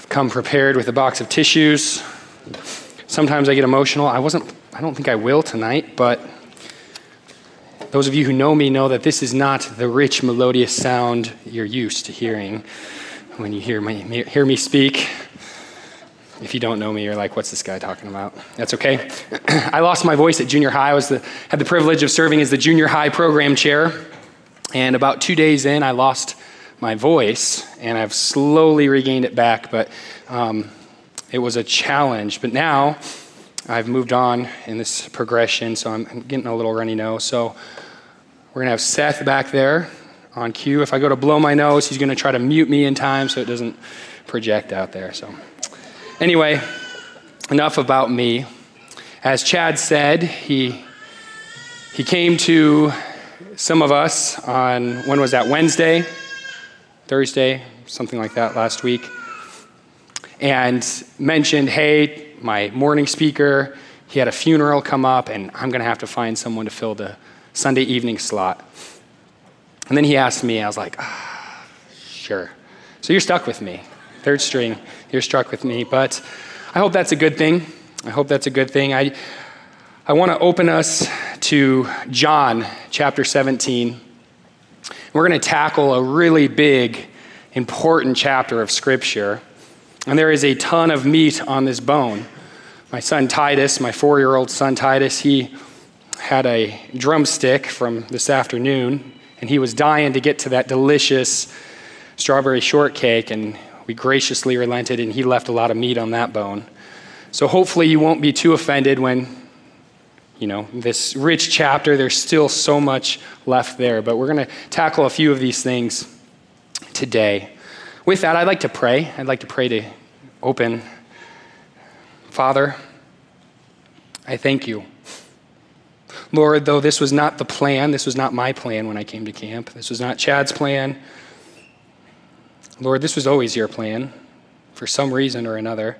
I've come prepared with a box of tissues. Sometimes I get emotional. I wasn't I don't think I will tonight, but those of you who know me know that this is not the rich melodious sound you're used to hearing when you hear me hear me speak. If you don't know me, you're like, what's this guy talking about? That's okay. I lost my voice at junior high. I was the, had the privilege of serving as the junior high program chair. And about two days in, I lost my voice, and I've slowly regained it back, but um, it was a challenge. But now I've moved on in this progression, so I'm getting a little runny nose. So we're going to have Seth back there on cue. If I go to blow my nose, he's going to try to mute me in time so it doesn't project out there. So, anyway, enough about me. As Chad said, he, he came to some of us on, when was that, Wednesday? Thursday, something like that last week, and mentioned, hey, my morning speaker, he had a funeral come up, and I'm going to have to find someone to fill the Sunday evening slot. And then he asked me, I was like, ah, sure. So you're stuck with me. Third string, you're stuck with me. But I hope that's a good thing. I hope that's a good thing. I, I want to open us to John chapter 17. We're going to tackle a really big, important chapter of Scripture. And there is a ton of meat on this bone. My son Titus, my four year old son Titus, he had a drumstick from this afternoon, and he was dying to get to that delicious strawberry shortcake, and we graciously relented, and he left a lot of meat on that bone. So hopefully you won't be too offended when you know, this rich chapter, there's still so much left there, but we're going to tackle a few of these things today. With that, I'd like to pray. I'd like to pray to open. Father, I thank you. Lord, though this was not the plan, this was not my plan when I came to camp, this was not Chad's plan. Lord, this was always your plan for some reason or another.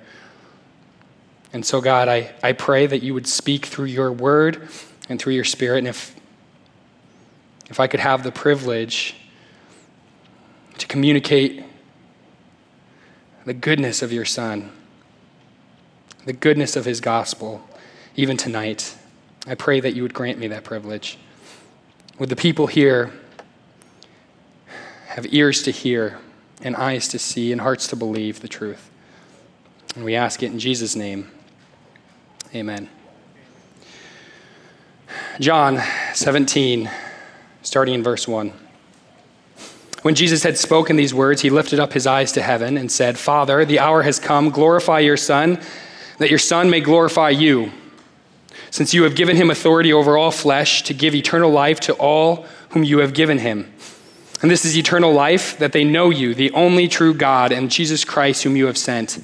And so, God, I, I pray that you would speak through your word and through your spirit. And if, if I could have the privilege to communicate the goodness of your Son, the goodness of his gospel, even tonight, I pray that you would grant me that privilege. Would the people here have ears to hear and eyes to see and hearts to believe the truth? And we ask it in Jesus' name. Amen. John 17, starting in verse 1. When Jesus had spoken these words, he lifted up his eyes to heaven and said, Father, the hour has come. Glorify your Son, that your Son may glorify you, since you have given him authority over all flesh to give eternal life to all whom you have given him. And this is eternal life, that they know you, the only true God, and Jesus Christ, whom you have sent.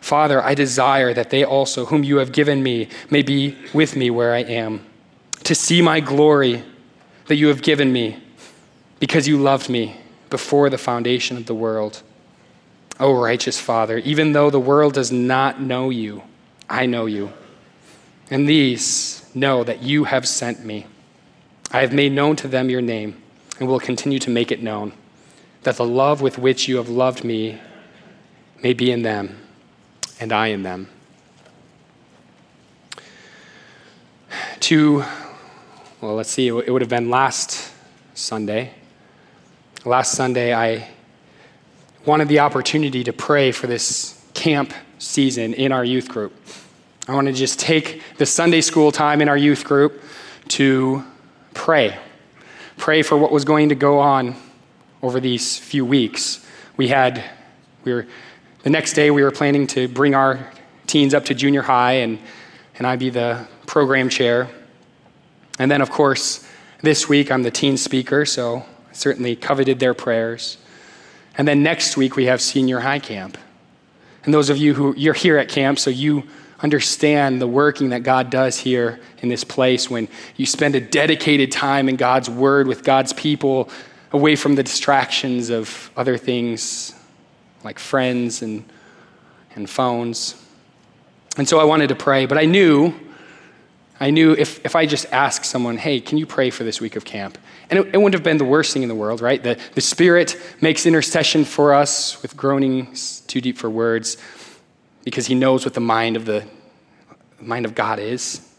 Father, I desire that they also, whom you have given me, may be with me where I am, to see my glory that you have given me, because you loved me before the foundation of the world. O righteous Father, even though the world does not know you, I know you. And these know that you have sent me. I have made known to them your name and will continue to make it known, that the love with which you have loved me may be in them and I in them. To, well, let's see, it would have been last Sunday. Last Sunday, I wanted the opportunity to pray for this camp season in our youth group. I want to just take the Sunday school time in our youth group to pray. Pray for what was going to go on over these few weeks. We had, we were, the next day we were planning to bring our teens up to junior high and, and I'd be the program chair. And then, of course, this week I'm the teen speaker, so I certainly coveted their prayers. And then next week we have senior high camp. And those of you who, you're here at camp, so you understand the working that God does here in this place when you spend a dedicated time in God's Word with God's people away from the distractions of other things like friends and, and phones. And so I wanted to pray, but I knew, I knew if, if I just asked someone, hey, can you pray for this week of camp? And it, it wouldn't have been the worst thing in the world, right? The, the Spirit makes intercession for us with groanings too deep for words because he knows what the mind of the mind of God is.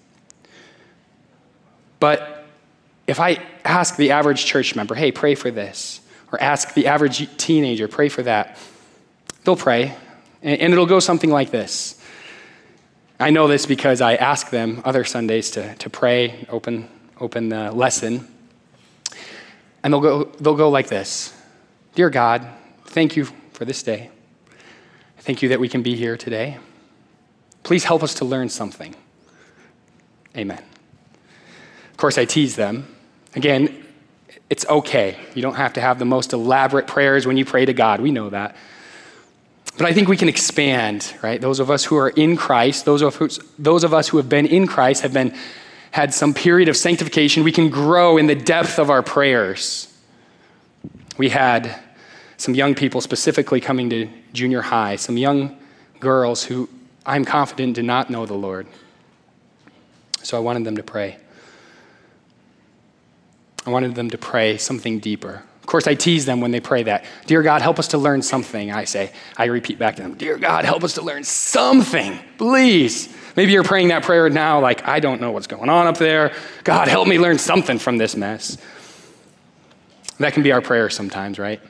But if I ask the average church member, hey, pray for this, or ask the average teenager, pray for that, they'll pray, and it'll go something like this. I know this because I ask them other Sundays to, to pray, open, open the lesson, and they'll go, they'll go like this Dear God, thank you for this day. Thank you that we can be here today. Please help us to learn something. Amen. Of course, I tease them. Again, it's okay. You don't have to have the most elaborate prayers when you pray to God. We know that. But I think we can expand, right? Those of us who are in Christ, those of, those of us who have been in Christ, have been had some period of sanctification. We can grow in the depth of our prayers. We had some young people specifically coming to junior high, some young girls who I'm confident did not know the Lord. So I wanted them to pray. I wanted them to pray something deeper. Course, I tease them when they pray that. Dear God, help us to learn something. I say, I repeat back to them, Dear God, help us to learn something, please. Maybe you're praying that prayer now, like, I don't know what's going on up there. God, help me learn something from this mess. That can be our prayer sometimes, right?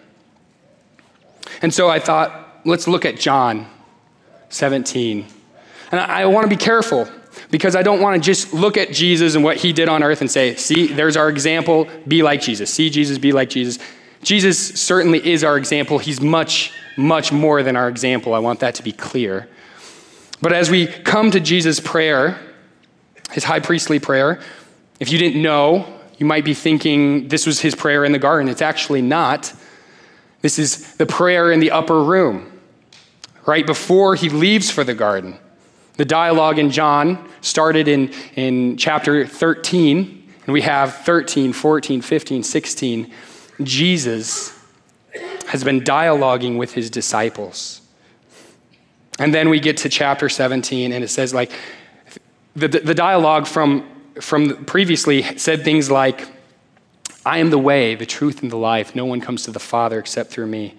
And so I thought, let's look at John 17. And I, I want to be careful because I don't want to just look at Jesus and what he did on earth and say, see, there's our example, be like Jesus. See Jesus, be like Jesus. Jesus certainly is our example. He's much, much more than our example. I want that to be clear. But as we come to Jesus' prayer, his high priestly prayer, if you didn't know, you might be thinking this was his prayer in the garden. It's actually not. This is the prayer in the upper room, right before he leaves for the garden. The dialogue in John started in, in chapter 13, and we have 13, 14, 15, 16. Jesus has been dialoguing with his disciples. And then we get to chapter 17, and it says, like, the, the dialogue from, from previously said things like, I am the way, the truth, and the life. No one comes to the Father except through me.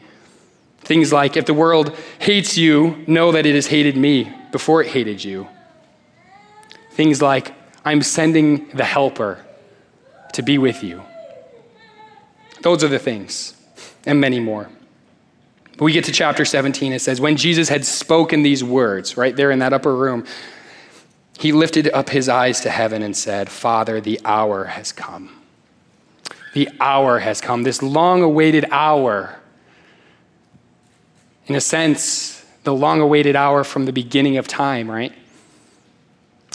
Things like, if the world hates you, know that it has hated me before it hated you. Things like, I'm sending the helper to be with you. Those are the things, and many more. We get to chapter 17. It says, When Jesus had spoken these words, right there in that upper room, he lifted up his eyes to heaven and said, Father, the hour has come. The hour has come, this long awaited hour. In a sense, the long awaited hour from the beginning of time, right?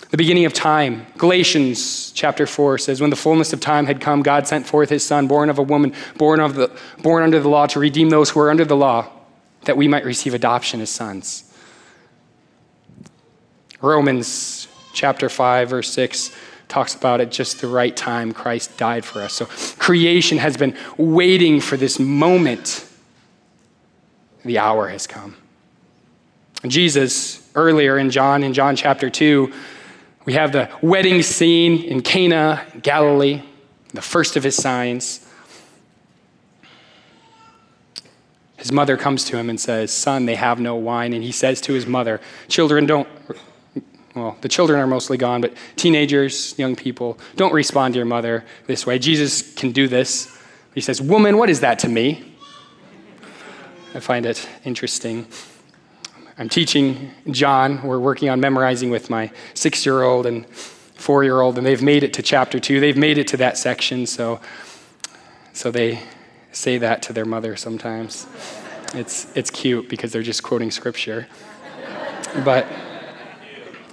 The beginning of time. Galatians chapter 4 says, When the fullness of time had come, God sent forth his Son, born of a woman, born, of the, born under the law, to redeem those who are under the law, that we might receive adoption as sons. Romans chapter 5, verse 6 talks about at just the right time Christ died for us. So creation has been waiting for this moment. The hour has come. Jesus, earlier in John, in John chapter 2, we have the wedding scene in Cana, Galilee, the first of his signs. His mother comes to him and says, Son, they have no wine. And he says to his mother, Children don't, well, the children are mostly gone, but teenagers, young people, don't respond to your mother this way. Jesus can do this. He says, Woman, what is that to me? I find it interesting. I'm teaching John. We're working on memorizing with my six year old and four year old, and they've made it to chapter two. They've made it to that section, so, so they say that to their mother sometimes. It's, it's cute because they're just quoting scripture. But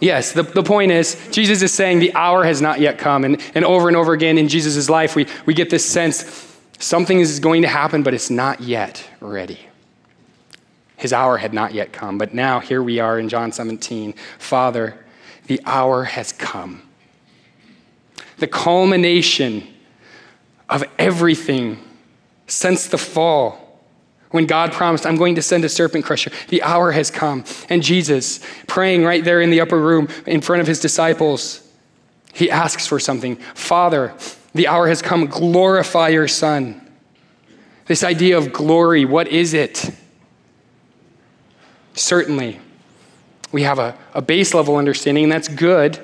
yes, the, the point is, Jesus is saying the hour has not yet come. And, and over and over again in Jesus' life, we, we get this sense something is going to happen, but it's not yet ready. His hour had not yet come, but now here we are in John 17. Father, the hour has come. The culmination of everything since the fall, when God promised, I'm going to send a serpent crusher, the hour has come. And Jesus, praying right there in the upper room in front of his disciples, he asks for something Father, the hour has come, glorify your Son. This idea of glory, what is it? Certainly, we have a, a base level understanding, and that's good.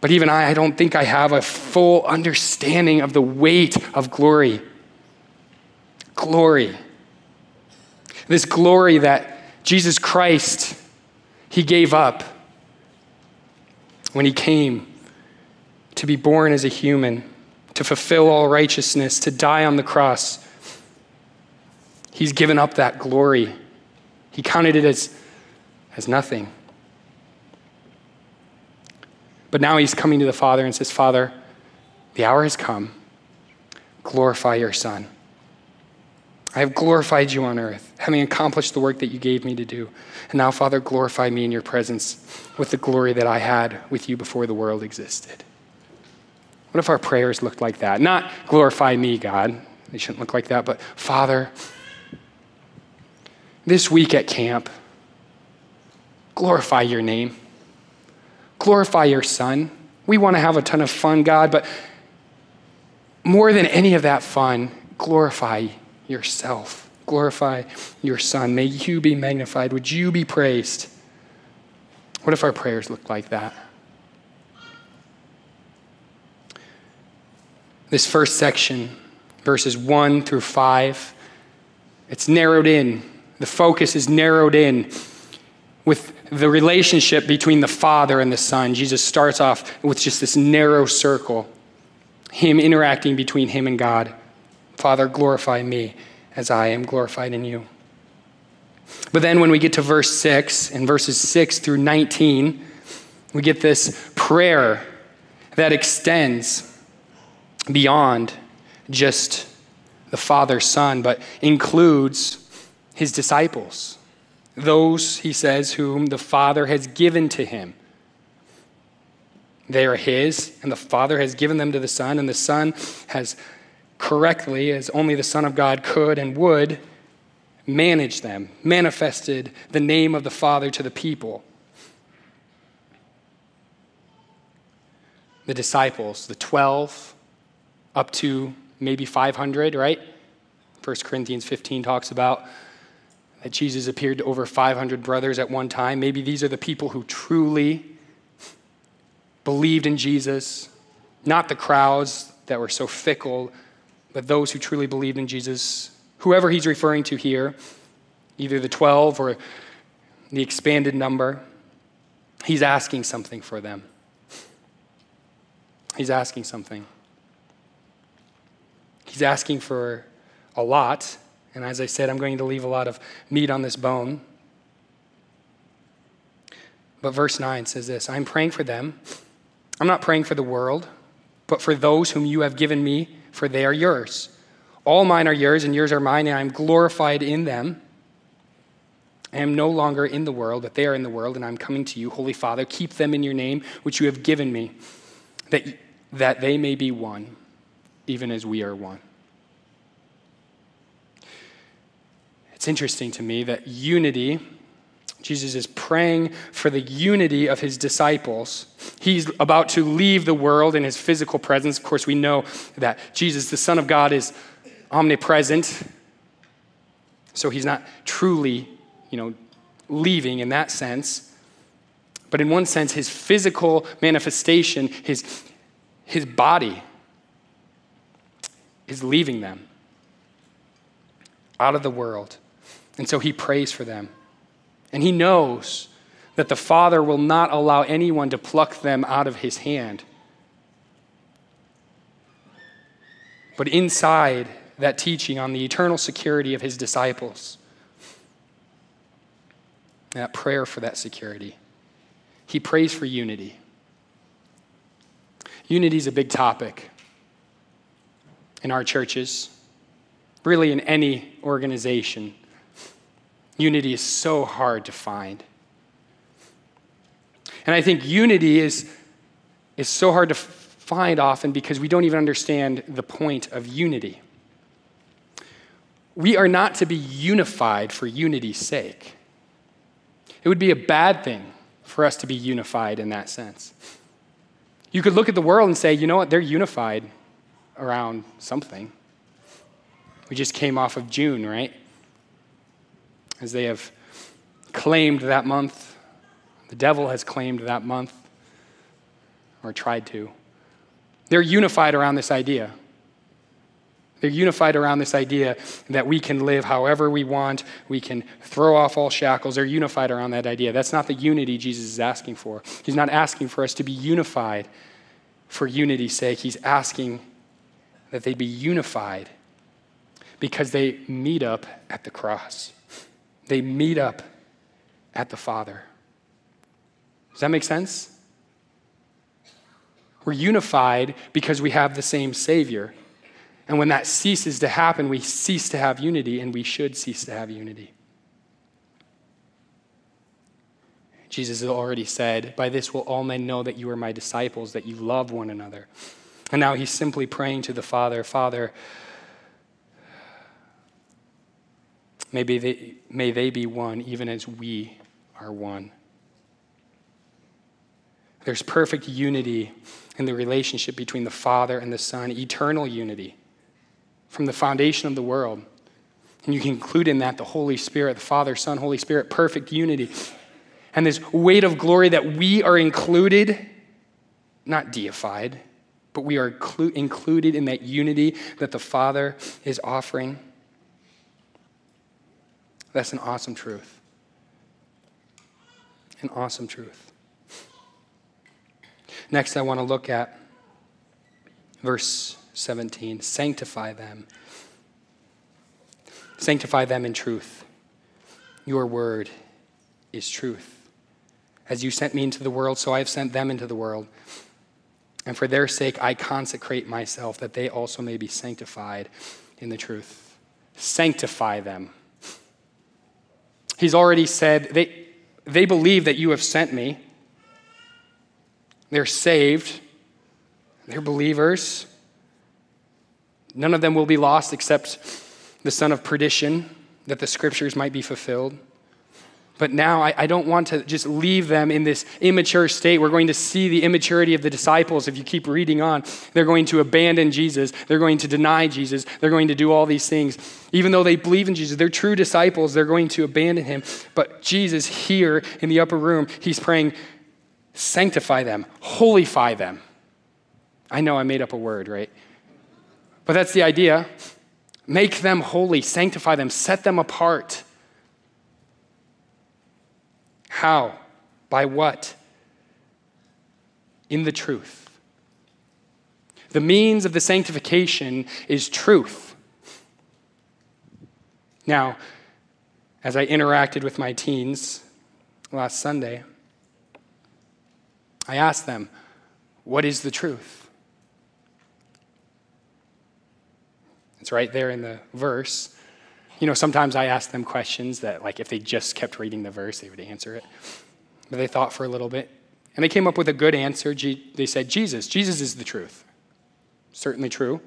But even I, I don't think I have a full understanding of the weight of glory. Glory. This glory that Jesus Christ, He gave up when He came to be born as a human, to fulfill all righteousness, to die on the cross. He's given up that glory he counted it as, as nothing. But now he's coming to the Father and says, Father, the hour has come. Glorify your Son. I have glorified you on earth, having accomplished the work that you gave me to do. And now, Father, glorify me in your presence with the glory that I had with you before the world existed. What if our prayers looked like that? Not glorify me, God. They shouldn't look like that, but Father, this week at camp, glorify your name. Glorify your son. We want to have a ton of fun, God, but more than any of that fun, glorify yourself. Glorify your son. May you be magnified. Would you be praised? What if our prayers looked like that? This first section, verses 1 through 5, it's narrowed in the focus is narrowed in with the relationship between the Father and the Son. Jesus starts off with just this narrow circle, Him interacting between Him and God. Father, glorify me as I am glorified in you. But then when we get to verse 6, in verses 6 through 19, we get this prayer that extends beyond just the Father, Son, but includes his disciples, those, he says, whom the Father has given to him. They are his, and the Father has given them to the Son, and the Son has correctly, as only the Son of God could and would, managed them, manifested the name of the Father to the people. The disciples, the 12, up to maybe 500, right? 1 Corinthians 15 talks about that Jesus appeared to over 500 brothers at one time. Maybe these are the people who truly believed in Jesus, not the crowds that were so fickle, but those who truly believed in Jesus. Whoever he's referring to here, either the 12 or the expanded number, he's asking something for them. He's asking something. He's asking for a lot. And as I said, I'm going to leave a lot of meat on this bone. But verse 9 says this I'm praying for them. I'm not praying for the world, but for those whom you have given me, for they are yours. All mine are yours, and yours are mine, and I am glorified in them. I am no longer in the world, but they are in the world, and I'm coming to you. Holy Father, keep them in your name, which you have given me, that, that they may be one, even as we are one. It's interesting to me that unity, Jesus is praying for the unity of his disciples. He's about to leave the world in his physical presence. Of course, we know that Jesus, the Son of God, is omnipresent. So he's not truly you know, leaving in that sense. But in one sense, his physical manifestation, his, his body, is leaving them out of the world. And so he prays for them. And he knows that the Father will not allow anyone to pluck them out of his hand. But inside that teaching on the eternal security of his disciples, that prayer for that security. He prays for unity. Unity is a big topic in our churches, really in any organization. Unity is so hard to find. And I think unity is, is so hard to find often because we don't even understand the point of unity. We are not to be unified for unity's sake. It would be a bad thing for us to be unified in that sense. You could look at the world and say, you know what, they're unified around something. We just came off of June, right? As they have claimed that month, the devil has claimed that month, or tried to. They're unified around this idea. They're unified around this idea that we can live however we want, we can throw off all shackles. They're unified around that idea. That's not the unity Jesus is asking for. He's not asking for us to be unified for unity's sake. He's asking that they be unified because they meet up at the cross, they meet up at the Father. Does that make sense? We're unified because we have the same Savior. And when that ceases to happen, we cease to have unity, and we should cease to have unity. Jesus has already said, By this will all men know that you are my disciples, that you love one another. And now he's simply praying to the Father Father, may they, may they be one, even as we are one. There's perfect unity in the relationship between the Father and the Son, eternal unity from the foundation of the world. And you can include in that the Holy Spirit, the Father, Son, Holy Spirit, perfect unity. And this weight of glory that we are included, not deified, but we are included in that unity that the Father is offering. That's an awesome truth. An awesome truth. Next, I want to look at verse 17. Sanctify them. Sanctify them in truth. Your word is truth. As you sent me into the world, so I have sent them into the world. And for their sake, I consecrate myself that they also may be sanctified in the truth. Sanctify them. He's already said, they, they believe that you have sent me. They're saved. They're believers. None of them will be lost except the son of perdition, that the scriptures might be fulfilled. But now I, I, don't want to just leave them in this immature state. We're going to see the immaturity of the disciples if you keep reading on. They're going to abandon Jesus. They're going to deny Jesus. They're going to do all these things. Even though they believe in Jesus, they're true disciples, they're going to abandon him. But Jesus, here in the upper room, he's praying, sanctify them, holify them. I know I made up a word, right? But that's the idea. Make them holy, sanctify them, set them apart. How? By what? In the truth. The means of the sanctification is truth. Now, as I interacted with my teens last Sunday, I asked them, What is the truth? It's right there in the verse. You know, sometimes I ask them questions that, like, if they just kept reading the verse, they would answer it. But they thought for a little bit. And they came up with a good answer. They said, Jesus. Jesus is the truth. Certainly true.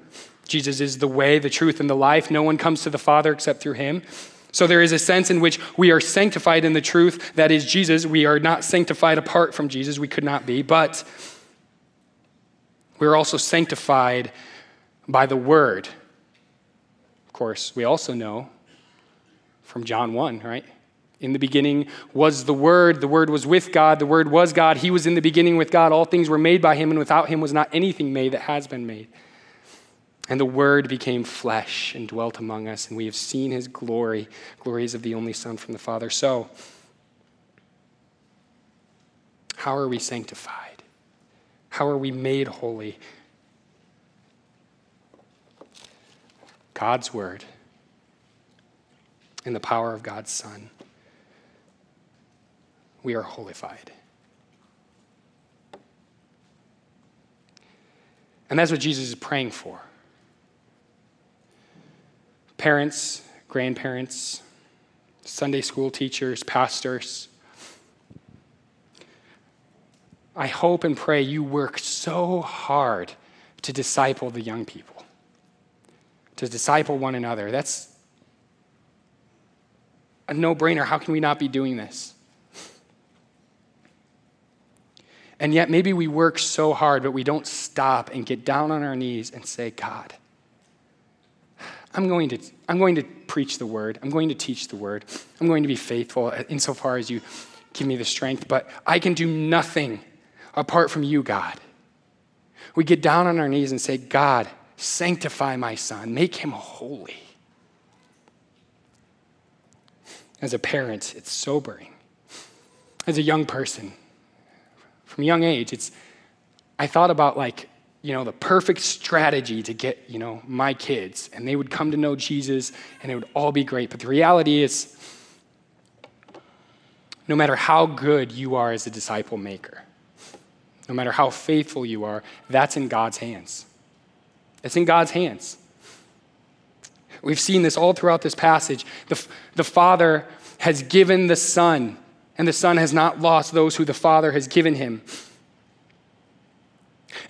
Jesus is the way, the truth, and the life. No one comes to the Father except through him. So there is a sense in which we are sanctified in the truth that is Jesus. We are not sanctified apart from Jesus. We could not be. But we're also sanctified by the Word. Of course, we also know from John 1, right? In the beginning was the Word. The Word was with God. The Word was God. He was in the beginning with God. All things were made by Him, and without Him was not anything made that has been made. And the Word became flesh and dwelt among us, and we have seen His glory, glories of the only Son from the Father. So, how are we sanctified? How are we made holy? God's Word in the power of God's Son, we are holified. And that's what Jesus is praying for. Parents, grandparents, Sunday school teachers, pastors, I hope and pray you work so hard to disciple the young people, to disciple one another. That's a no brainer. How can we not be doing this? And yet, maybe we work so hard, but we don't stop and get down on our knees and say, God, I'm going to, I'm going to preach the word. I'm going to teach the word. I'm going to be faithful insofar as you give me the strength, but I can do nothing apart from you, God. We get down on our knees and say, God, sanctify my son, make him holy. As a parent, it's sobering. As a young person, from a young age, it's I thought about like, you know, the perfect strategy to get, you know, my kids and they would come to know Jesus and it would all be great. But the reality is no matter how good you are as a disciple maker, no matter how faithful you are, that's in God's hands. It's in God's hands. We've seen this all throughout this passage. The, the Father has given the Son, and the Son has not lost those who the Father has given him.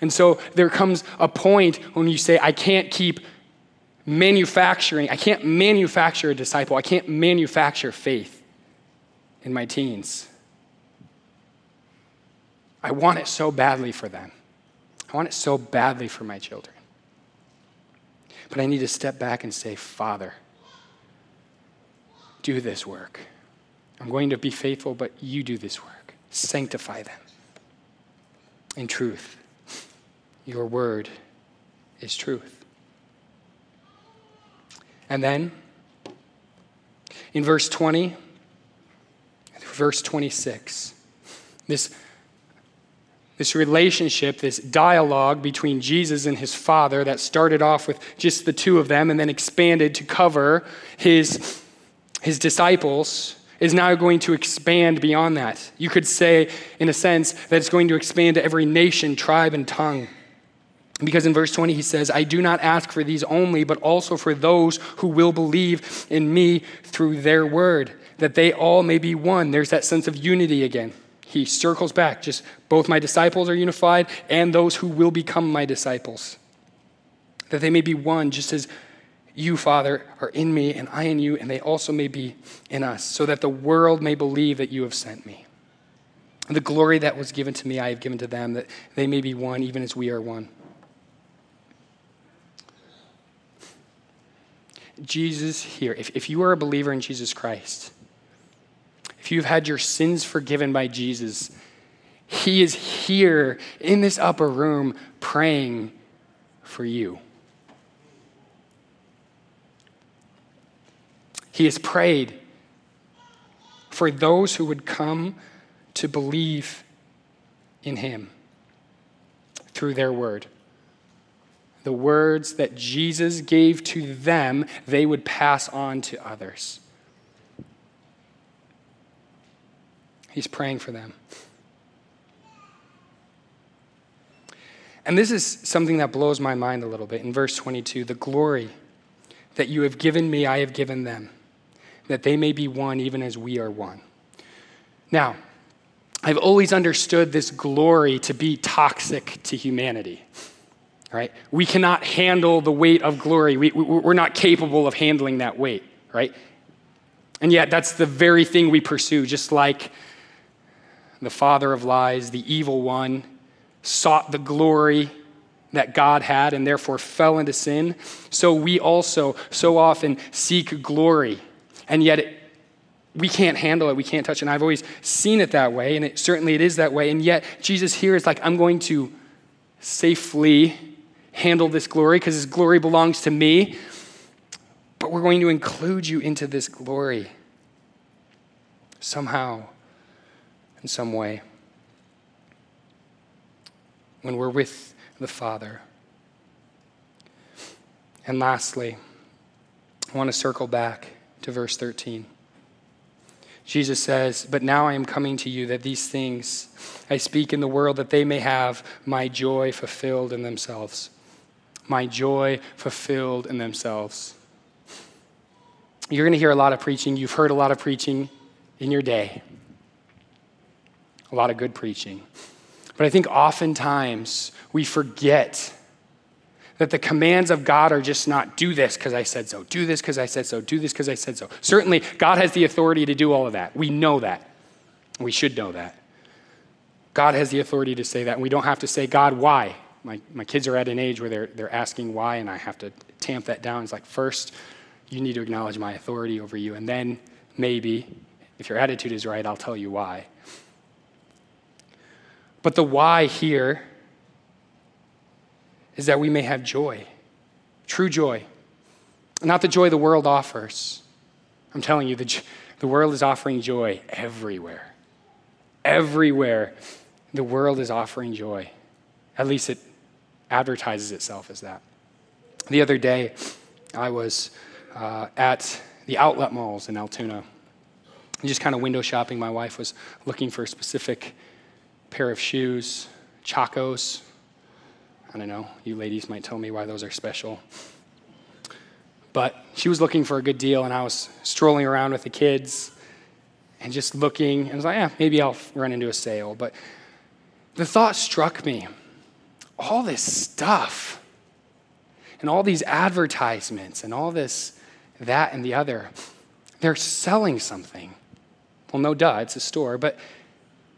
And so there comes a point when you say, I can't keep manufacturing, I can't manufacture a disciple, I can't manufacture faith in my teens. I want it so badly for them. I want it so badly for my children. But I need to step back and say, Father, do this work. I'm going to be faithful, but you do this work. Sanctify them in truth. Your word is truth. And then, in verse 20, verse 26, this this relationship, this dialogue between Jesus and his Father that started off with just the two of them and then expanded to cover his, his disciples, is now going to expand beyond that. You could say, in a sense, that it's going to expand to every nation, tribe, and tongue. Because in verse 20 he says, I do not ask for these only, but also for those who will believe in me through their word, that they all may be one. There's that sense of unity again he circles back just both my disciples are unified and those who will become my disciples. That they may be one, just as you, Father, are in me and I in you, and they also may be in us, so that the world may believe that you have sent me. The glory that was given to me, I have given to them, that they may be one, even as we are one. Jesus here, if, if you are a believer in Jesus Christ, if you've had your sins forgiven by Jesus, He is here in this upper room praying for you. He has prayed for those who would come to believe in him through their word. The words that Jesus gave to them, they would pass on to others. He's praying for them. And this is something that blows my mind a little bit. In verse 22, the glory that you have given me, I have given them, that they may be one even as we are one. Now, I've always understood this glory to be toxic to humanity. Right? We cannot handle the weight of glory. We, we're not capable of handling that weight, right? And yet, that's the very thing we pursue, just like the father of lies, the evil one, sought the glory that God had and therefore fell into sin. So we also so often seek glory, and yet it, we can't handle it. We can't touch it. And I've always seen it that way, and it, certainly it is that way. And yet Jesus here is like, I'm going to safely handle this glory because this glory belongs to me. But we're going to include you into this glory somehow, in some way when we're with the Father. And lastly, I want to circle back to verse 13. Jesus says, But now I am coming to you that these things I speak in the world that they may have my joy fulfilled in themselves. My joy fulfilled in themselves. You're going to hear a lot of preaching. You've heard a lot of preaching in your day, a lot of good preaching. But I think oftentimes we forget that the commands of God are just not do this because I said so, do this because I said so, do this because I said so. Certainly, God has the authority to do all of that. We know that. We should know that. God has the authority to say that. And we don't have to say, God, why? My, my kids are at an age where they're, they're asking why, and I have to tamp that down. It's like, first, you need to acknowledge my authority over you, and then maybe, if your attitude is right, I'll tell you why. But the why here is that we may have joy, true joy, not the joy the world offers. I'm telling you, the, the world is offering joy everywhere. Everywhere, the world is offering joy. At least it advertises itself as that. The other day, I was uh, at the outlet malls in Altoona, just kind of window shopping. My wife was looking for a specific pair of shoes, Chacos. I don't know, you ladies might tell me why those are special. But she was looking for a good deal, and I was strolling around with the kids and just looking, and I was like, yeah, maybe I'll run into a sale. But the thought struck me all this stuff, and all these advertisements, and all this, that, and the other, they're selling something. Well, no duh, it's a store, but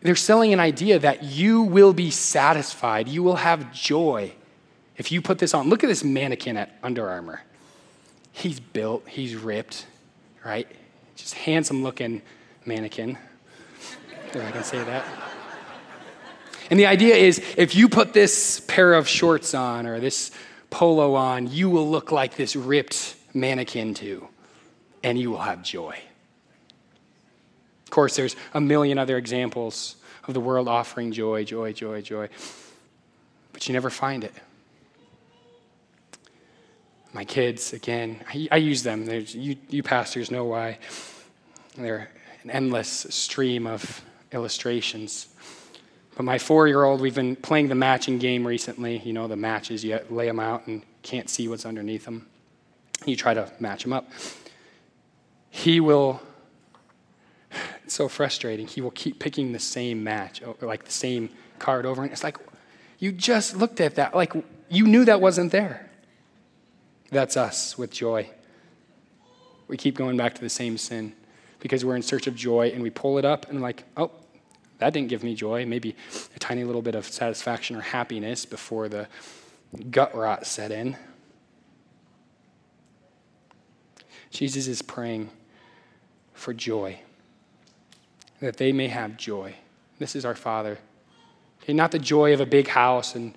they're selling an idea that you will be satisfied, you will have joy if you put this on. Look at this mannequin at Under Armour. He's built, he's ripped, right? Just handsome looking mannequin. If I can say that. And the idea is if you put this pair of shorts on or this polo on, you will look like this ripped mannequin too, and you will have joy. Of course, there's a million other examples of the world offering joy, joy, joy, joy, but you never find it. My kids, again, I, I use them. You, you pastors know why. They're an endless stream of illustrations. But my four year old, we've been playing the matching game recently. You know, the matches, you lay them out and can't see what's underneath them. You try to match them up. He will it's so frustrating. He will keep picking the same match, like the same card over. And it's like, you just looked at that. Like, you knew that wasn't there. That's us with joy. We keep going back to the same sin because we're in search of joy and we pull it up and, like, oh, that didn't give me joy. Maybe a tiny little bit of satisfaction or happiness before the gut rot set in. Jesus is praying for joy that they may have joy. This is our Father Okay, not the joy of a big house and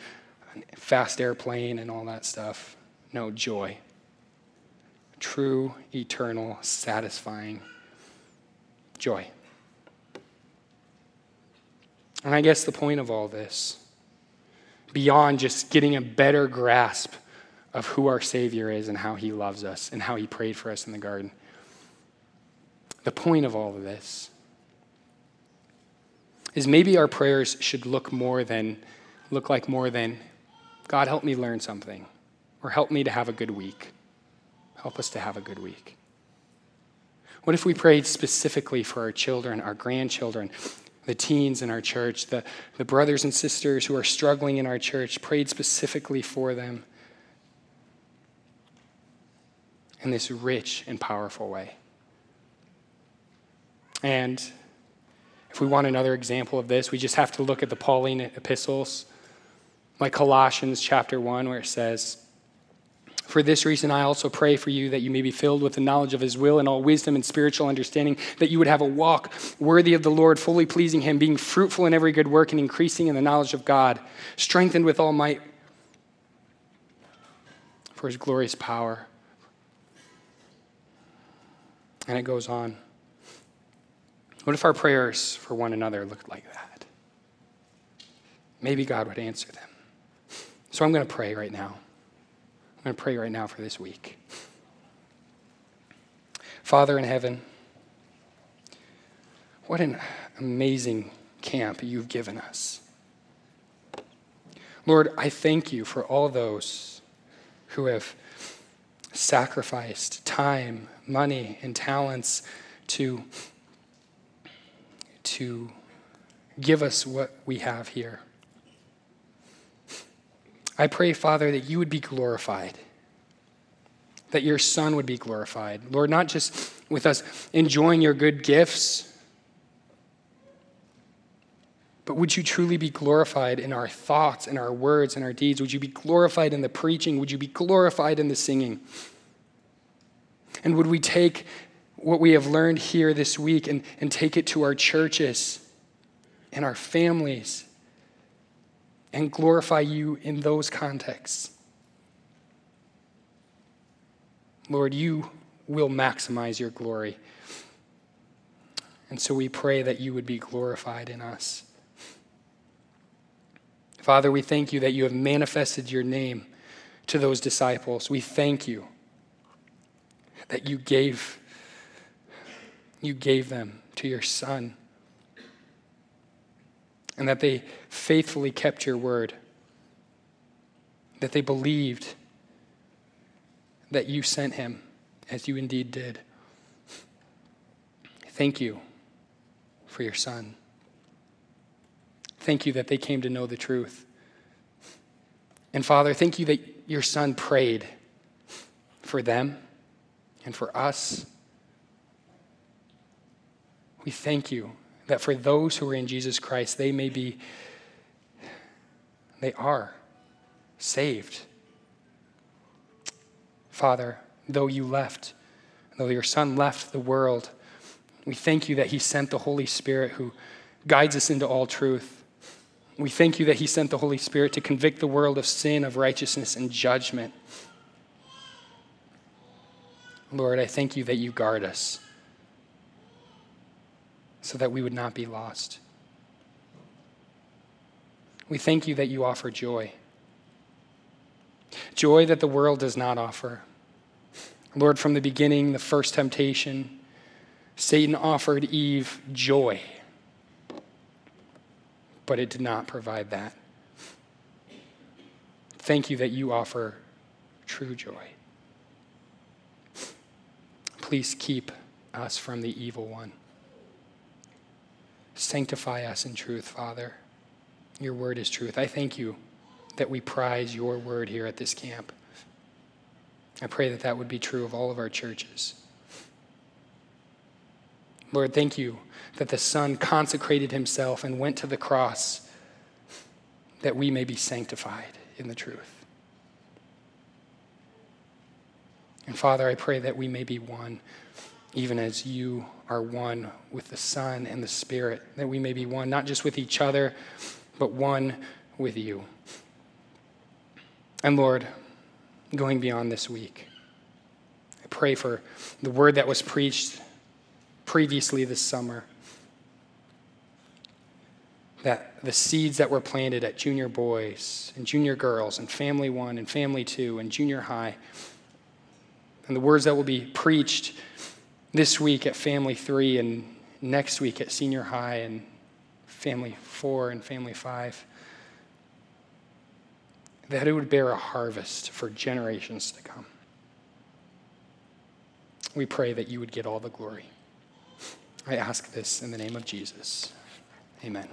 fast airplane and all that stuff. No, joy. True, eternal, satisfying joy. And I guess the point of all this, beyond just getting a better grasp of who our Savior is and how He loves us and how He prayed for us in the garden, the point of all of this is maybe our prayers should look more than look like more than God help me learn something or help me to have a good week. Help us to have a good week. What if we prayed specifically for our children, our grandchildren, the teens in our church, the, the brothers and sisters who are struggling in our church, prayed specifically for them in this rich and powerful way? And if we want another example of this, we just have to look at the Pauline epistles, like Colossians chapter 1, where it says, For this reason, I also pray for you that you may be filled with the knowledge of his will and all wisdom and spiritual understanding, that you would have a walk worthy of the Lord, fully pleasing him, being fruitful in every good work and increasing in the knowledge of God, strengthened with all might for his glorious power. And it goes on. What if our prayers for one another looked like that? Maybe God would answer them. So I'm going to pray right now. I'm going to pray right now for this week. Father in heaven, what an amazing camp you've given us. Lord, I thank you for all those who have sacrificed time, money, and talents to to give us what we have here. I pray, Father, that you would be glorified, that your Son would be glorified. Lord, not just with us enjoying your good gifts, but would you truly be glorified in our thoughts, in our words, in our deeds? Would you be glorified in the preaching? Would you be glorified in the singing? And would we take what we have learned here this week and, and take it to our churches and our families and glorify you in those contexts. Lord, you will maximize your glory. And so we pray that you would be glorified in us. Father, we thank you that you have manifested your name to those disciples. We thank you that you gave you gave them to your Son, and that they faithfully kept your word, that they believed that you sent him, as you indeed did. Thank you for your Son. Thank you that they came to know the truth. And Father, thank you that your Son prayed for them and for us we thank you that for those who are in Jesus Christ, they may be, they are saved. Father, though you left, though your Son left the world, we thank you that He sent the Holy Spirit who guides us into all truth. We thank you that He sent the Holy Spirit to convict the world of sin, of righteousness, and judgment. Lord, I thank you that you guard us so that we would not be lost. We thank you that you offer joy. Joy that the world does not offer. Lord, from the beginning, the first temptation, Satan offered Eve joy, but it did not provide that. Thank you that you offer true joy. Please keep us from the evil one. Sanctify us in truth, Father. Your word is truth. I thank you that we prize your word here at this camp. I pray that that would be true of all of our churches. Lord, thank you that the Son consecrated himself and went to the cross that we may be sanctified in the truth. And Father, I pray that we may be one even as you are one with the Son and the Spirit, that we may be one, not just with each other, but one with you. And Lord, going beyond this week, I pray for the word that was preached previously this summer that the seeds that were planted at junior boys and junior girls and family one and family two and junior high, and the words that will be preached this week at family three and next week at senior high and family four and family five, that it would bear a harvest for generations to come. We pray that you would get all the glory. I ask this in the name of Jesus. Amen.